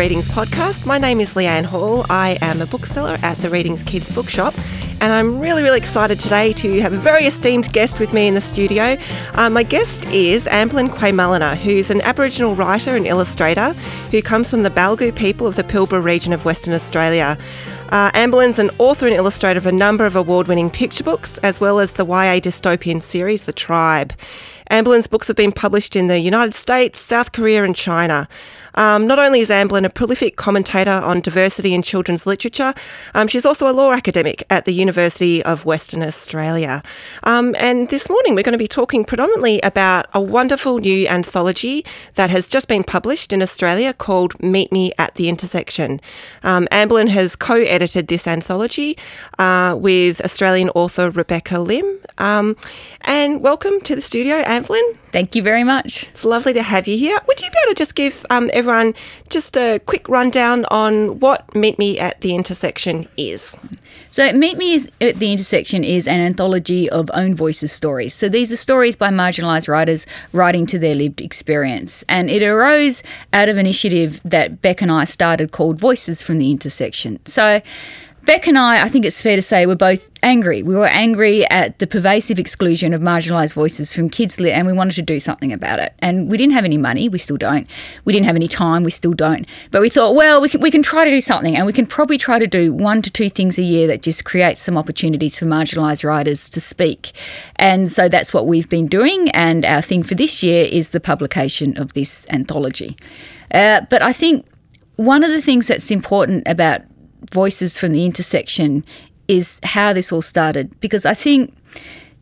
Readings Podcast. My name is Leanne Hall. I am a bookseller at the Readings Kids Bookshop, and I'm really, really excited today to have a very esteemed guest with me in the studio. Uh, my guest is Ambelin Kwaymullina, who's an Aboriginal writer and illustrator who comes from the Palyku people of the Pilbara region of Western Australia. Uh, Ambelin's an author and illustrator of a number of award winning picture books, as well as the YA dystopian series, The Tribe. Ambelin's books have been published in the United States, South Korea, and China. Um, not only is Ambelin a prolific commentator on diversity in children's literature, um, she's also a law academic at the University of Western Australia. Um, and this morning we're going to be talking predominantly about a wonderful new anthology that has just been published in Australia called Meet Me at the Intersection. Um, has co edited this anthology uh, with Australian author Rebecca Lim. Um, and welcome to the studio, Ambelin. Thank you very much. It's lovely to have you here. Would you be able to just give um, everyone just a quick rundown on what Meet Me at the Intersection is? So, Meet Me at the Intersection is an anthology of own voices stories. So, these are stories by marginalised writers writing to their lived experience. And it arose out of an initiative that Beck and I started called Voices from the Intersection. So, Beck and I, I think it's fair to say, were both angry. We were angry at the pervasive exclusion of marginalised voices from kids lit, and we wanted to do something about it. And we didn't have any money, we still don't. We didn't have any time, we still don't. But we thought, well, we can, we can try to do something, and we can probably try to do one to two things a year that just create some opportunities for marginalised writers to speak. And so that's what we've been doing, and our thing for this year is the publication of this anthology. Uh, but I think one of the things that's important about voices from the intersection is how this all started. Because I think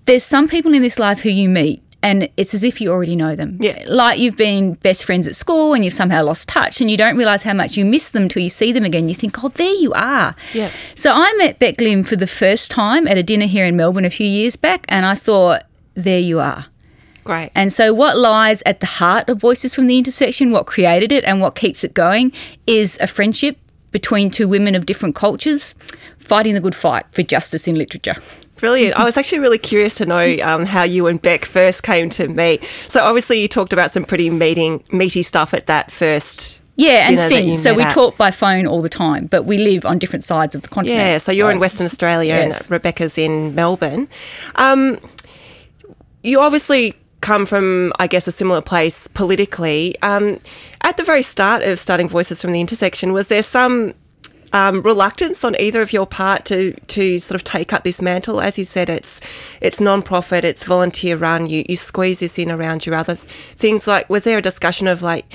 there's some people in this life who you meet and it's as if you already know them. Yeah. Like you've been best friends at school and you've somehow lost touch and you don't realise how much you miss them till you see them again. You think, oh, there you are. Yeah. So I met Beck Lim for the first time at a dinner here in Melbourne a few years back and I thought, there you are. Great. And so, what lies at the heart of Voices from the Intersection, what created it and what keeps it going, is a friendship between two women of different cultures fighting the good fight for justice in literature. Brilliant. I was actually really curious to know um, how you and Beck first came to meet. So obviously you talked about some pretty meeting, meaty stuff at that first. Yeah, and since so we at. talk by phone all the time, but we live on different sides of the continent. Yeah, so you're in Western Australia Yes. and Rebecca's in Melbourne. Um, you obviously come from, I guess, a similar place politically. Um, at the very start of starting Voices from the Intersection, was there some um, reluctance on either of your part to to sort of take up this mantle? As you said, it's it's non-profit, it's volunteer run. You you squeeze this in around your other things. Like, was there a discussion of like?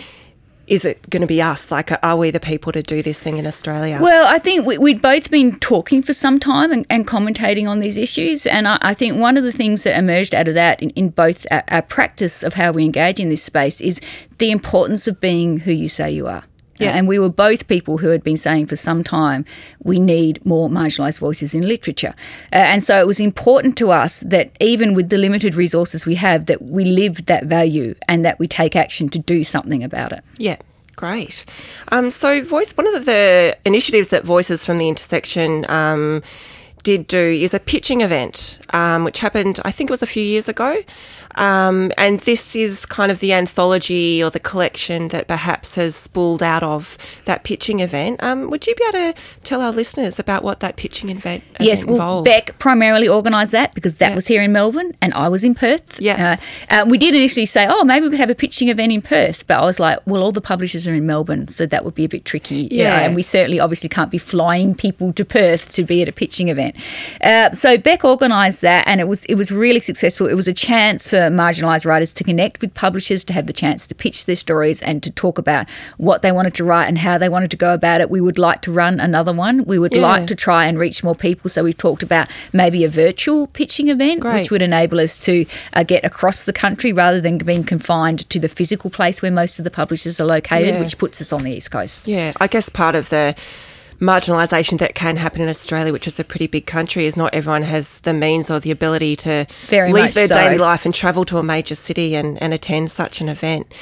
Is it going to be us? Like, are we the people to do this thing in Australia? Well, I think we, we'd both been talking for some time and, and commentating on these issues. And I, I think one of the things that emerged out of that in, in both our, our practice of how we engage in this space is the importance of being who you say you are. Yeah. And we were both people who had been saying for some time we need more marginalised voices in literature. Uh, and so it was important to us that even with the limited resources we have, that we live that value and that we take action to do something about it. Yeah, great. Um, so, Voice, one of the initiatives that Voices from the Intersection um, did do is a pitching event, um, which happened, I think it was a few years ago. Um, and this is kind of the anthology or the collection that perhaps has spooled out of that pitching event. Um, would you be able to tell our listeners about what that pitching event, event Yes, well, involved? Beck primarily organised that because that Yeah. was here in Melbourne and I was in Perth. Yeah. Uh, uh, we did initially say, oh, maybe we could have a pitching event in Perth, but I was like, well, all the publishers are in Melbourne, so that would be a bit tricky. Yeah. and we certainly obviously can't be flying people to Perth to be at a pitching event. Uh, so Beck organised that and it was it was really successful. It was a chance for marginalised writers to connect with publishers, to have the chance to pitch their stories and to talk about what they wanted to write and how they wanted to go about it. We would like to run another one. We would Yeah. like to try and reach more people. So we've talked about maybe a virtual pitching event, Great. which would enable us to uh, get across the country rather than being confined to the physical place where most of the publishers are located, Yeah. which puts us on the east coast. Yeah, I guess part of the marginalisation that can happen in Australia, which is a pretty big country, is not everyone has the means or the ability to Very leave their so. daily life and travel to a major city and, and attend such an event.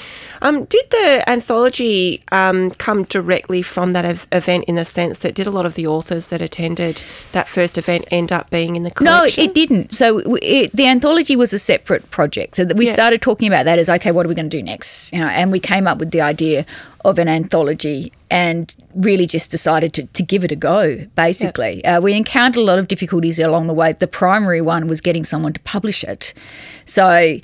Um, did the anthology um, come directly from that ev- event in the sense that did a lot of the authors that attended that first event end up being in the No, it didn't. So it, the anthology was a separate project. So that we Yeah. started talking about that as okay, what are we going to do next? You know, and we came up with the idea of an anthology and really just decided to, to give it a go, basically. Yep. Uh, we encountered a lot of difficulties along the way. The primary one was getting someone to publish it. So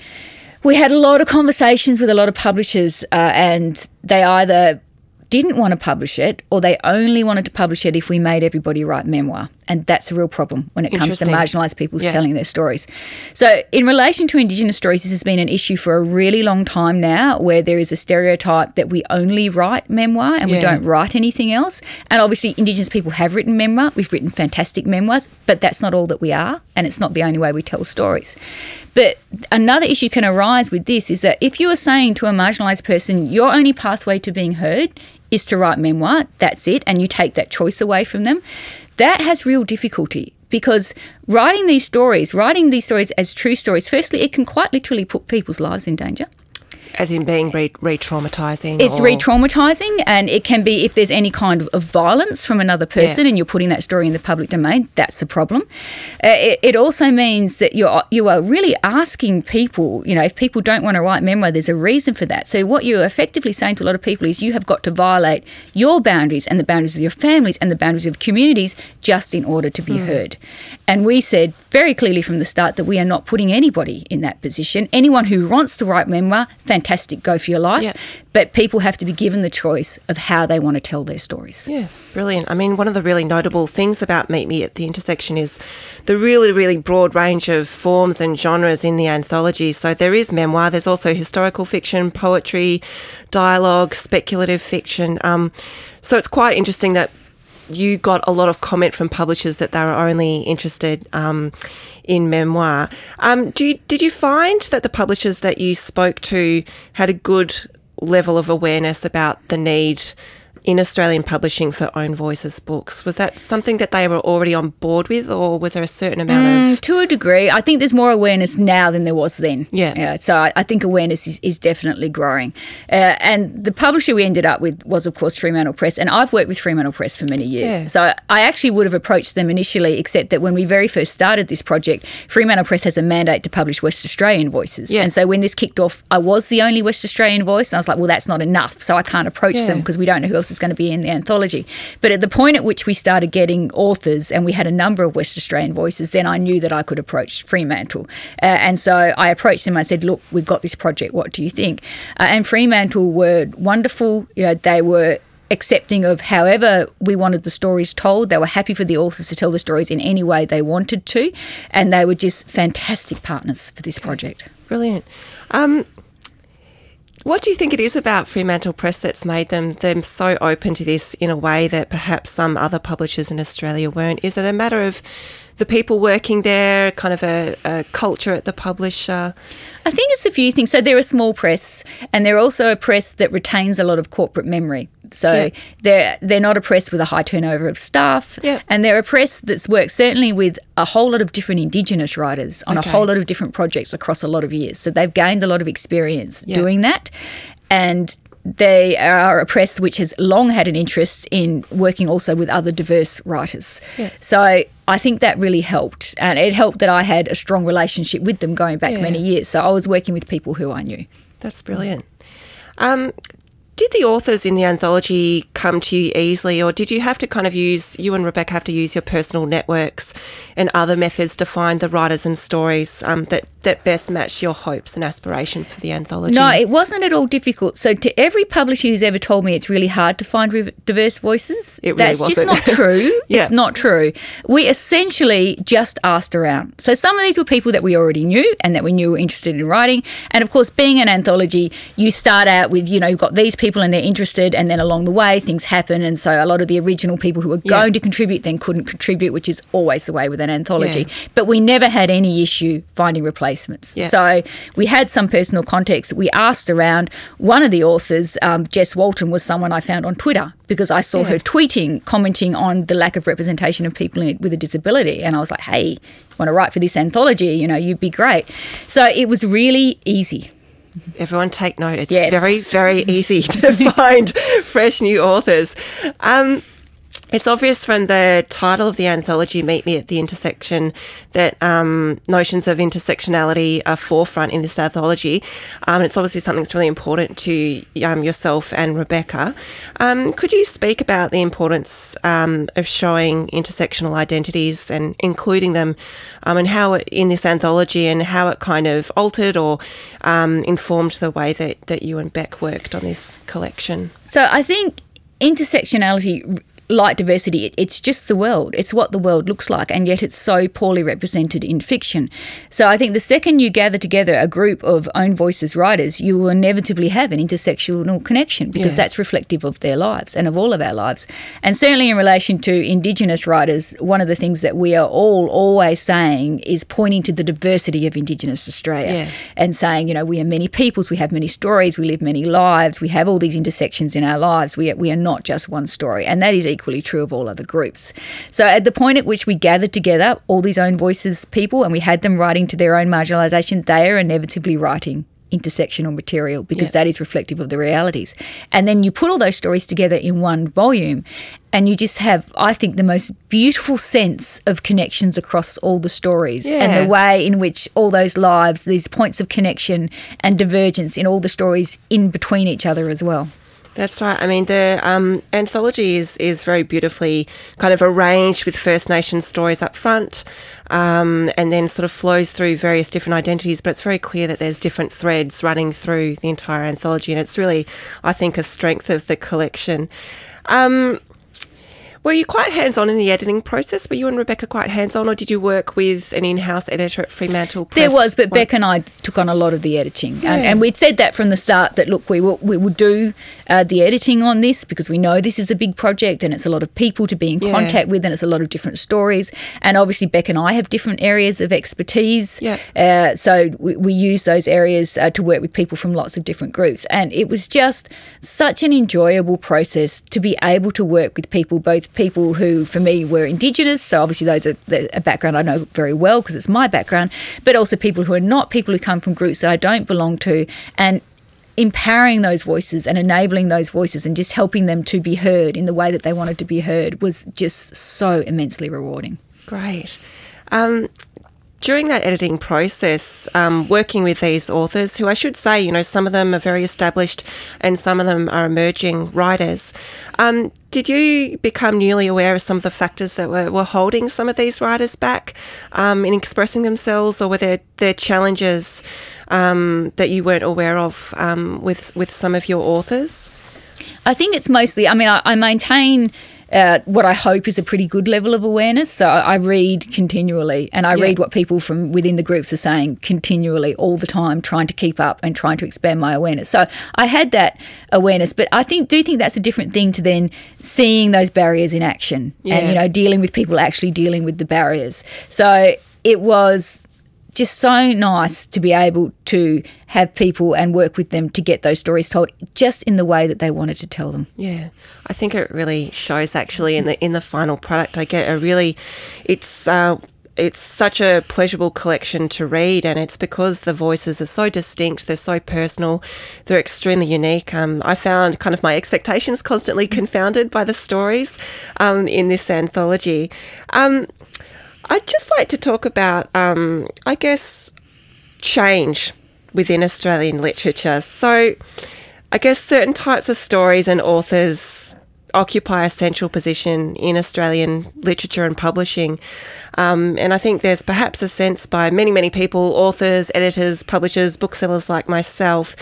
we had a lot of conversations with a lot of publishers, uh, and they either didn't want to publish it or they only wanted to publish it if we made everybody write memoir. And that's a real problem when it comes to marginalised people's yeah. telling their stories. So, in relation to Indigenous stories, this has been an issue for a really long time now where there is a stereotype that we only write memoir and yeah. we don't write anything else. And obviously, Indigenous people have written memoir, we've written fantastic memoirs, but that's not all that we are. And it's not the only way we tell stories. But another issue can arise with this is that if you are saying to a marginalised person, your only pathway to being heard is to write memoir, that's it, and you take that choice away from them, that has real difficulty because writing these stories, writing these stories as true stories, firstly, it can quite literally put people's lives in danger. As in being re traumatizing? It's re traumatizing, and it can be if there's any kind of, violence from another person yeah. and you're putting that story in the public domain, that's a problem. Uh, it, it, also means that you're, you are really asking people, you know, if people don't want to write memoir, there's a reason for that. So, what you're effectively saying to a lot of people is you have got to violate your boundaries and the boundaries of your families and the boundaries of communities just in order to be mm. heard. And we said very clearly from the start that we are not putting anybody in that position. Anyone who wants to write memoir, fantastic, go for your life. Yeah. But people have to be given the choice of how they want to tell their stories. Yeah, brilliant. I mean, one of the really notable things about Meet Me at the Intersection is the really, really broad range of forms and genres in the anthology. So there is memoir, there's also historical fiction, poetry, dialogue, speculative fiction. Um, so it's quite interesting that you got a lot of comment from publishers that they were only interested um, in memoir. Um, you, did you find that the publishers that you spoke to had a good level of awareness about the need in Australian publishing for Own Voices books. Was that something that they were already on board with, or was there a certain amount mm, of. To a degree. I think there's more awareness now than there was then. Yeah. yeah so I, I, think awareness is, is definitely growing. Uh, and the publisher we ended up with was, of course, Fremantle Press. And I've worked with Fremantle Press for many years. Yeah. So I actually would have approached them initially, except that when we very first started this project, Fremantle Press has a mandate to publish West Australian voices. Yeah. And so when this kicked off, I was the only West Australian voice. And I was like, well, that's not enough. So I can't approach yeah. them because we don't know who else is is going to be in the anthology. But at the point at which we started getting authors and we had a number of West Australian voices, then I knew that I could approach Fremantle. Uh, and so I approached them. I said, "Look, we've got this project. What do you think?" Uh, and Fremantle were wonderful. You know, they were accepting of however we wanted the stories told. They were happy for the authors to tell the stories in any way they wanted to, and they were just fantastic partners for this project. Brilliant. Um, what do you think it is about Fremantle Press that's made them them so open to this in a way that perhaps some other publishers in Australia weren't? Is it a matter of the people working there, kind of a, a, culture at the publisher? I think it's a few things. So they're a small press, and they're also a press that retains a lot of corporate memory. So yeah. they're they're not a press with a high turnover of staff, yeah. and they're a press that's worked certainly with a whole lot of different Indigenous writers on okay. a whole lot of different projects across a lot of years. So they've gained a lot of experience yeah. doing that, and they are a press which has long had an interest in working also with other diverse writers. Yeah. So I think that really helped. And it helped that I had a strong relationship with them going back yeah. many years. So I was working with people who I knew. That's brilliant. Um, did the authors in the anthology come to you easily, or did you have to kind of use, you and Rebecca have to use your personal networks and other methods to find the writers and stories um, that, that best match your hopes and aspirations for the anthology? No, it wasn't at all difficult. So, to every publisher who's ever told me it's really hard to find re- diverse voices, really that's wasn't. just not true. yeah. It's not true. We essentially just asked around. So, some of these were people that we already knew and that we knew were interested in writing. And of course, being an anthology, you start out with, you know, you've got these people people and they're interested, and then along the way things happen, and so a lot of the original people who were yeah. going to contribute then couldn't contribute, which is always the way with an anthology. Yeah. But we never had any issue finding replacements. Yeah. So we had some personal context. We asked around. One of the authors, um, Jess Walton, was someone I found on Twitter because I saw her tweeting, commenting on the lack of representation of people with a disability, and I was like, "Hey, want to write for this anthology? You know, you'd be great." So it was really easy Everyone take note. It's yes. very, very easy to find fresh new authors. Um, it's obvious from the title of the anthology, Meet Me at the Intersection, that um, notions of intersectionality are forefront in this anthology. Um, it's obviously something that's really important to um, yourself and Rebecca. Um, could you speak about the importance um, of showing intersectional identities and including them, um, and how it, in this anthology and how it kind of altered or informed the way that, that you and Beck worked on this collection? So I think intersectionality like diversity, it's just the world. It's what the world looks like, and yet it's so poorly represented in fiction. So I think the second you gather together a group of own voices writers, you will inevitably have an intersectional connection because yeah. that's reflective of their lives and of all of our lives. And certainly in relation to Indigenous writers, one of the things that we are all always saying is pointing to the diversity of Indigenous Australia yeah. and saying, you know, we are many peoples, we have many stories, we live many lives, we have all these intersections in our lives. We are, we are not just one story, and that is equally true of all other groups. So at the point at which we gathered together all these own voices people and we had them writing to their own marginalisation, they are inevitably writing intersectional material because yeah. that is reflective of the realities. And then you put all those stories together in one volume and you just have, I think, the most beautiful sense of connections across all the stories yeah. and the way in which all those lives, these points of connection and divergence in all the stories in between each other as well. That's right. I mean, the um, anthology is, is very beautifully kind of arranged with First Nations stories up front um, and then sort of flows through various different identities, but it's very clear that there's different threads running through the entire anthology, and it's really, I think, a strength of the collection. Um, were you quite hands on in the editing process? Were you and Rebecca quite hands on, or did you work with an in house editor at Fremantle Press? There was, but once? Beck and I took on a lot of the editing. Yeah. And, and, we'd said that from the start that, look, we, will, we would do uh, the editing on this because we know this is a big project and it's a lot of people to be in yeah. contact with and it's a lot of different stories. And obviously, Beck and I have different areas of expertise. Yeah. Uh, so we, we, use those areas uh, to work with people from lots of different groups. And it was just such an enjoyable process to be able to work with people, both people who, for me, were Indigenous. So obviously, those are a background I know very well because it's my background, but also people who are not, people who come from groups that I don't belong to. And empowering those voices and enabling those voices and just helping them to be heard in the way that they wanted to be heard was just so immensely rewarding. Great. Um, during that editing process, um, working with these authors, who I should say, you know, some of them are very established and some of them are emerging writers, um, did you become newly aware of some of the factors that were, were holding some of these writers back um, in expressing themselves, or were there, there challenges um, that you weren't aware of um, with, with some of your authors? I think it's mostly, I mean, I, I maintain uh, what I hope is a pretty good level of awareness. So I read continually and I yeah. read what people from within the groups are saying continually all the time, trying to keep up and trying to expand my awareness. So I had that awareness, but I think do think that's a different thing to then seeing those barriers in action yeah. and you know dealing with people actually dealing with the barriers. So it was just so nice to be able to have people and work with them to get those stories told just in the way that they wanted to tell them. Yeah. I think it really shows actually in the in the final product. I get a really it's uh, it's such a pleasurable collection to read, and it's because the voices are so distinct, they're so personal, they're extremely unique. Um, I found kind of my expectations constantly confounded by the stories um, in this anthology. Um, I'd just like to talk about, um, I guess, change within Australian literature. So, I guess certain types of stories and authors occupy a central position in Australian literature and publishing. Um, and I think there's perhaps a sense by many, many people, authors, editors, publishers, booksellers like myself,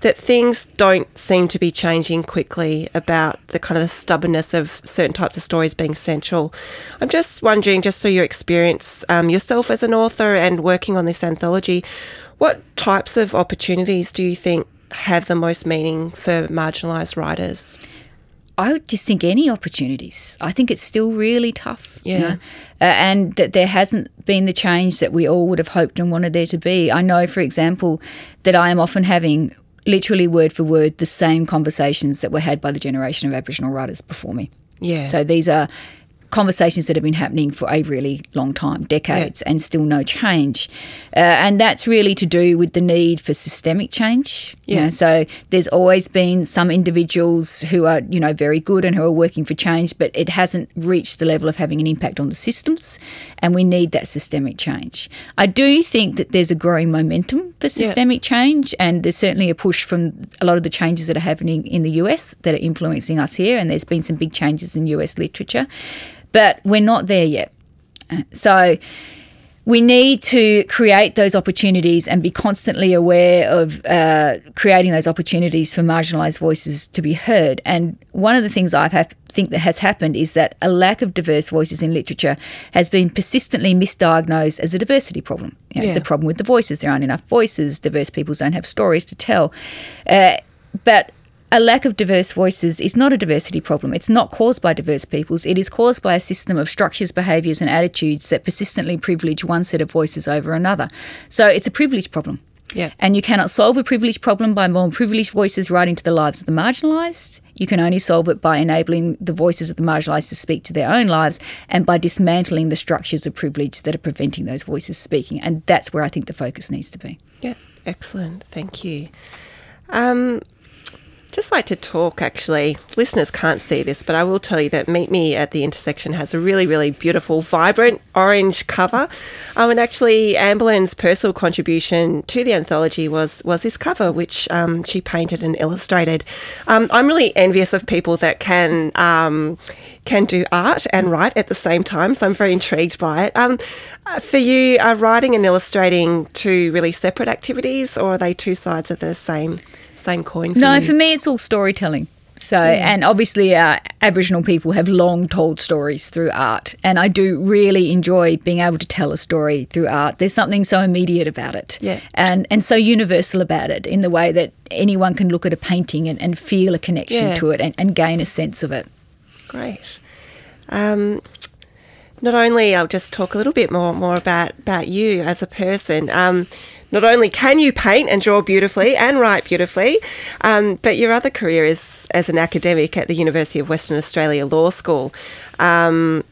that things don't seem to be changing quickly about the kind of the stubbornness of certain types of stories being central. I'm just wondering, just through your experience um, yourself as an author and working on this anthology, what types of opportunities do you think have the most meaning for marginalised writers? I would just think any opportunities. I think it's still really tough. Yeah. You know? uh, and that there hasn't been the change that we all would have hoped and wanted there to be. I know, for example, that I am often having literally word for word the same conversations that were had by the generation of Aboriginal writers before me. Yeah. So these are conversations that have been happening for a really long time, decades, yeah. and still no change. Uh, and that's really to do with the need for systemic change. Yeah. You know, so there's always been some individuals who are, you know, very good and who are working for change, but it hasn't reached the level of having an impact on the systems. And we need that systemic change. I do think that there's a growing momentum for systemic yeah. change, and there's certainly a push from a lot of the changes that are happening in the US that are influencing us here. And there's been some big changes in US literature but we're not there yet. So we need to create those opportunities and be constantly aware of uh, creating those opportunities for marginalised voices to be heard. And one of the things I think that has happened is that a lack of diverse voices in literature has been persistently misdiagnosed as a diversity problem. You know, yeah. It's a problem with the voices. There aren't enough voices. Diverse peoples don't have stories to tell. Uh, but a lack of diverse voices is not a diversity problem. It's not caused by diverse peoples. It is caused by a system of structures, behaviours, and attitudes that persistently privilege one set of voices over another. So it's a privilege problem. Yeah. And you cannot solve a privilege problem by more privileged voices writing to the lives of the marginalised. You can only solve it by enabling the voices of the marginalised to speak to their own lives and by dismantling the structures of privilege that are preventing those voices speaking. And that's where I think the focus needs to be. Yeah, excellent. Thank you. Um, just like to talk actually. Listeners can't see this, but I will tell you that Meet Me at the Intersection has a really, really beautiful, vibrant orange cover. Um, and actually, Ambelin's personal contribution to the anthology was was this cover, which um, she painted and illustrated. Um, I'm really envious of people that can um, can do art and write at the same time, so I'm very intrigued by it. Um, uh, for you, are writing and illustrating two really separate activities, or are they two sides of the same? Same coin. For no, you? for me, it's all storytelling. So, yeah. and obviously, uh, Aboriginal people have long told stories through art, and I do really enjoy being able to tell a story through art. There's something so immediate about it, yeah. and and so universal about it in the way that anyone can look at a painting and, and feel a connection yeah. to it and, and gain a sense of it. Great. Um, not only I'll just talk a little bit more more about about you as a person. Um, not only can you paint and draw beautifully and write beautifully, um, but your other career is as an academic at the University of Western Australia Law School. Um,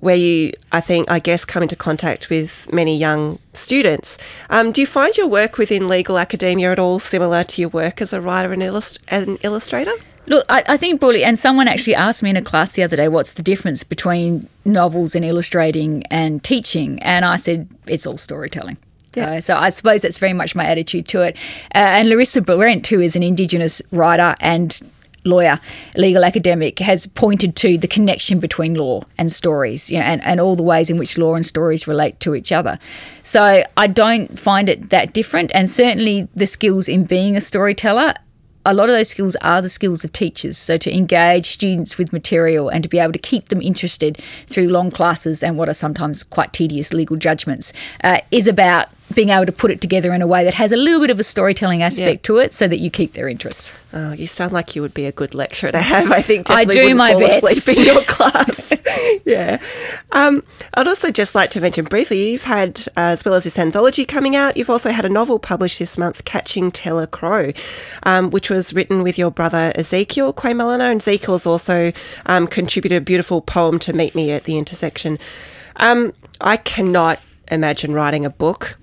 where you, I think, I guess, come into contact with many young students. Um, do you find your work within legal academia at all similar to your work as a writer and illust- an illustrator? Look, I, I, think broadly, and someone actually asked me in a class the other day, what's the difference between novels and illustrating and teaching? And I said, it's all storytelling. Yeah. Uh, so I suppose that's very much my attitude to it. Uh, and Larissa Behrendt, who is an Indigenous writer and lawyer, legal academic, has pointed to the connection between law and stories, you know, and, and all the ways in which law and stories relate to each other. So I don't find it that different. And certainly the skills in being a storyteller a lot of those skills are the skills of teachers. So to engage students with material and to be able to keep them interested through long classes and what are sometimes quite tedious legal judgments uh, is about being able to put it together in a way that has a little bit of a storytelling aspect to it so that you keep their interest. Oh, you sound like you would be a good lecturer to have. I think I do my best. In your class. yeah. Um, I'd also just like to mention briefly you've had, uh, as well as this anthology coming out, you've also had a novel published this month, Catching Teller Crow, um, which was written with your brother Ezekiel Kwaymullina. And Ezekiel's also um, contributed a beautiful poem to Meet Me at the Intersection. Um, I cannot imagine writing a book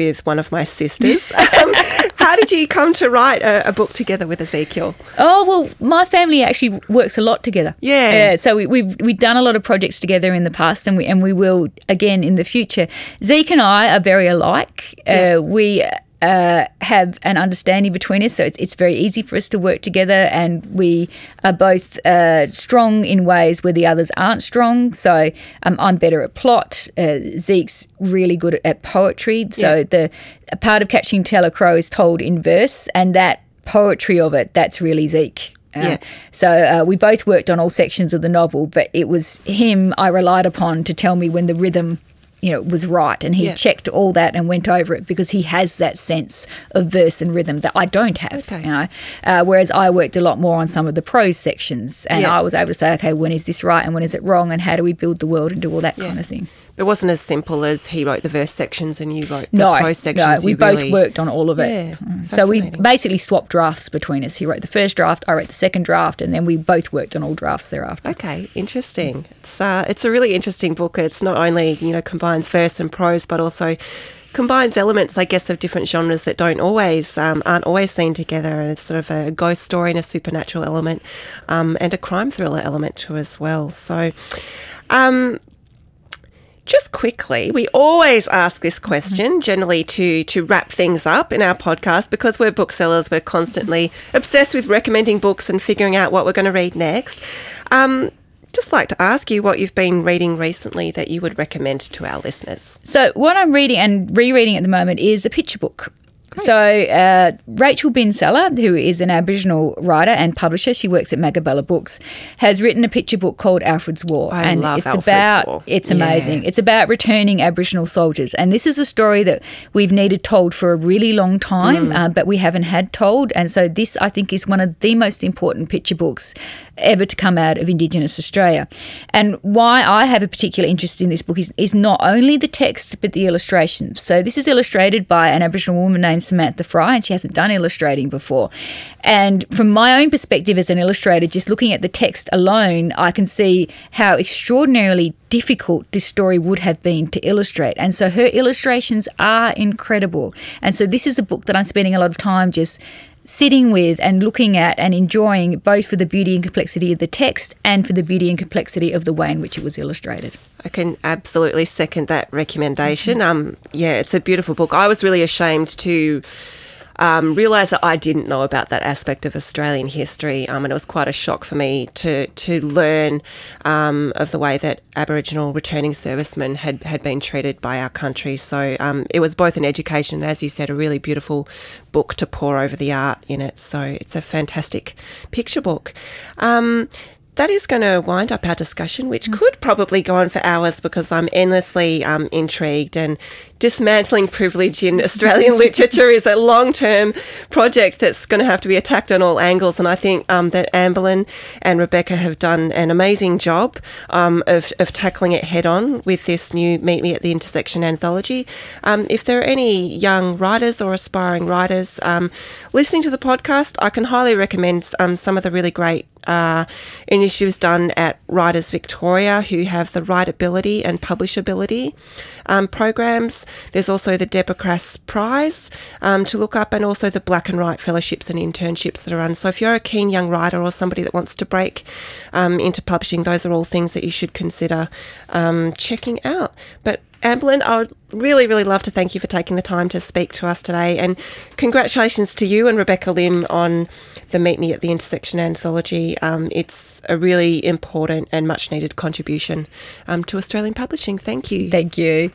with one of my sisters. um, how did you come to write a, a, book together with Ezekiel? Oh well, my family actually works a lot together. Yeah. Uh, so we, we've we've done a lot of projects together in the past, and we and we will again in the future. Zeke and I are very alike. Uh, yeah. We uh, have an understanding between us. So it's, it's very easy for us to work together, and we are both uh, strong in ways where the others aren't strong. So um, I'm better at plot. Uh, Zeke's really good at poetry. So yeah. the a part of Catching Teller Crow is told in verse, and that poetry of it, that's really Zeke. Uh, yeah. So uh, we both worked on all sections of the novel, but it was him I relied upon to tell me when the rhythm you know was right and he yeah. checked all that and went over it because he has that sense of verse and rhythm that I don't have okay. you know uh, whereas I worked a lot more on some of the prose sections and yeah. I was able to say okay when is this right and when is it wrong and how do we build the world and do all that yeah. kind of thing It wasn't as simple as he wrote the verse sections and you wrote the No, prose sections. no, we both really- worked on all of it. Yeah, Mm. so we basically swapped drafts between us. He wrote the first draft, I wrote the second draft, and then we both worked on all drafts thereafter. Okay, interesting. It's uh, it's a really interesting book. It's not only you know combines verse and prose, but also combines elements, I guess, of different genres that don't always um, aren't always seen together. And it's sort of a ghost story and a supernatural element, um, and a crime thriller element too as well. So. Um, just quickly, we always ask this question generally to to wrap things up in our podcast because we're booksellers. We're constantly obsessed with recommending books and figuring out what we're going to read next. Um, just like to ask you what you've been reading recently that you would recommend to our listeners. So what I'm reading and rereading at the moment is a picture book. So uh, Rachel Bin Salleh, who is an Aboriginal writer and publisher, she works at Magabala Books, has written a picture book called Alfred's War, I and love it's Alfred's about War. it's Yeah. amazing. It's about returning Aboriginal soldiers, and this is a story that we've needed told for a really long time, Mm. uh, but we haven't had told. And so this, I think, is one of the most important picture books ever to come out of Indigenous Australia. And why I have a particular interest in this book is, is not only the text but the illustrations. So this is illustrated by an Aboriginal woman named Samantha Fry, and she hasn't done illustrating before. And from my own perspective as an illustrator, just looking at the text alone, I can see how extraordinarily difficult this story would have been to illustrate. And so her illustrations are incredible. And so this is a book that I'm spending a lot of time just sitting with and looking at and enjoying both for the beauty and complexity of the text and for the beauty and complexity of the way in which it was illustrated. I can absolutely second that recommendation. Um, yeah, it's a beautiful book. I was really ashamed to um, realise that I didn't know about that aspect of Australian history, um, and it was quite a shock for me to to learn um, of the way that Aboriginal returning servicemen had had been treated by our country. So um, it was both an education and, as you said, a really beautiful book to pour over the art in it. So it's a fantastic picture book. That is going to wind up our discussion, which could probably go on for hours because I'm endlessly um, intrigued and dismantling privilege in Australian literature is a long term project that's going to have to be attacked on all angles. And I think um, that Ambelin and Rebecca have done an amazing job um, of, of tackling it head on with this new Meet Me at the Intersection anthology. Um, if there are any young writers or aspiring writers um, listening to the podcast, I can highly recommend um, some of the really great uh, initiatives done at Writers Victoria, who have the writability and publishability um, programs. There's also the Deborah Cass Prize um, to look up, and also the Black and White fellowships and internships that are run. So if you're a keen young writer or somebody that wants to break um, into publishing, those are all things that you should consider um, checking out. But Ambelin, I would really, really love to thank you for taking the time to speak to us today. And congratulations to you and Rebecca Lim on the Meet Me at the Intersection anthology. Um, it's a really important and much needed contribution um, to Australian publishing. Thank you. Thank you.